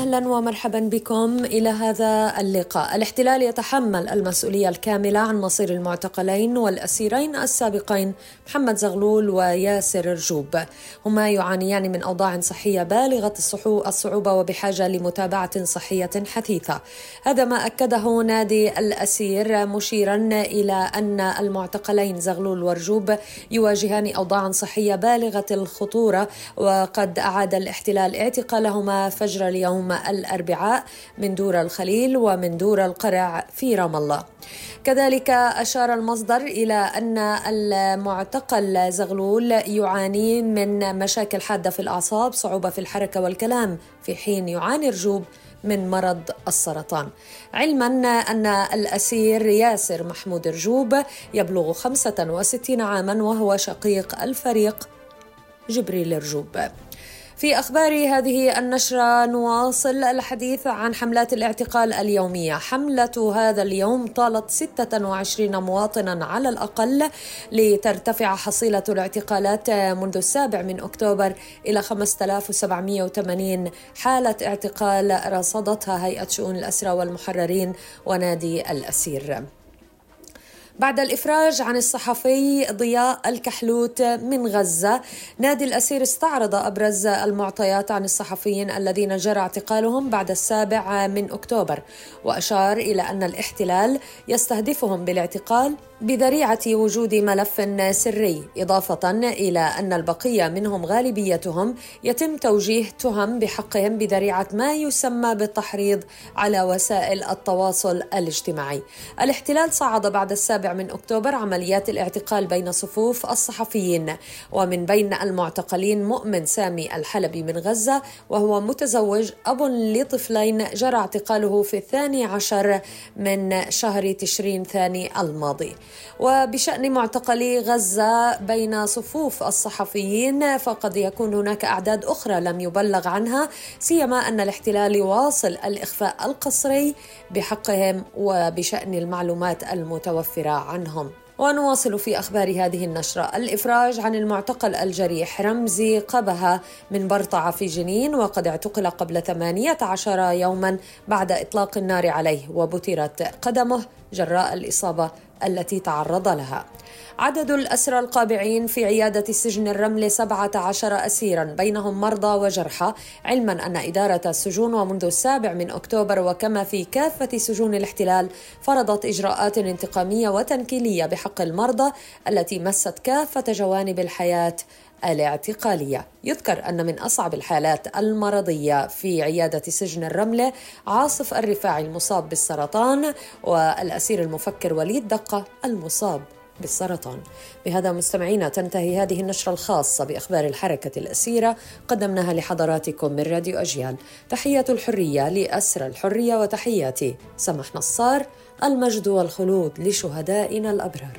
أهلا ومرحبا بكم إلى هذا اللقاء. الاحتلال يتحمل المسؤولية الكاملة عن مصير المعتقلين والأسيرين السابقين محمد زغلول وياسر رجوب. هما يعانيان من أوضاع صحية بالغة الصعوبة وبحاجة لمتابعة صحية حثيثة. هذا ما أكده نادي الأسير مشيرا إلى أن المعتقلين زغلول ورجوب يواجهان اوضاعا صحية بالغة الخطورة وقد أعاد الاحتلال اعتقالهما فجر اليوم الأربعاء من دور الخليل ومن دور القرع في رام الله. كذلك أشار المصدر إلى أن المعتقل زغلول يعاني من مشاكل حادة في الأعصاب صعوبة في الحركة والكلام في حين يعاني رجوب من مرض السرطان. علما أن الأسير ياسر محمود رجوب يبلغ 65 عاما وهو شقيق الفريق جبريل رجوب في أخبار هذه النشرة نواصل الحديث عن حملات الاعتقال اليومية. حملة هذا اليوم طالت 26 مواطنا على الأقل لترتفع حصيلة الاعتقالات منذ السابع من أكتوبر إلى 5780 حالة اعتقال رصدتها هيئة شؤون الأسرى والمحررين ونادي الأسير. بعد الإفراج عن الصحفي ضياء الكحلوت من غزة نادي الأسير استعرض أبرز المعطيات عن الصحفيين الذين جرى اعتقالهم بعد السابع من أكتوبر وأشار إلى أن الاحتلال يستهدفهم بالاعتقال بذريعة وجود ملف سري إضافة إلى أن البقية منهم غالبيتهم يتم توجيه تهم بحقهم بذريعة ما يسمى بالتحريض على وسائل التواصل الاجتماعي. الاحتلال صعد بعد السابع من أكتوبر عمليات الاعتقال بين صفوف الصحفيين ومن بين المعتقلين مؤمن سامي الحلبي من غزة وهو متزوج أب لطفلين جرى اعتقاله في الثاني عشر من شهر تشرين ثاني الماضي. وبشأن معتقلي غزة بين صفوف الصحفيين فقد يكون هناك أعداد أخرى لم يبلغ عنها سيما أن الاحتلال يواصل الإخفاء القسري بحقهم وبشأن المعلومات المتوفرة عنهم. ونواصل في أخبار هذه النشرة. الإفراج عن المعتقل الجريح رمزي قبها من برطعة في جنين وقد اعتقل قبل 18 يوما بعد إطلاق النار عليه وبترت قدمه جراء الإصابة التي تعرض لها. عدد الأسرى القابعين في عيادة سجن الرمل 17 أسيرا بينهم مرضى وجرحى علما أن إدارة السجون ومنذ السابع من أكتوبر وكما في كافة سجون الاحتلال فرضت إجراءات انتقامية وتنكيلية بحق المرضى التي مست كافة جوانب الحياة الاعتقالية. يذكر أن من أصعب الحالات المرضية في عيادة سجن الرملة عاصف الرفاعي المصاب بالسرطان والأسير المفكر وليد دقة المصاب. بالسرطان. بهذا مستمعينا تنتهي هذه النشرة الخاصة بأخبار الحركة الأسيرة قدمناها لحضراتكم من راديو أجيال. تحية الحرية لأسر الحرية وتحياتي سمح نصار المجد والخلود لشهدائنا الأبرار.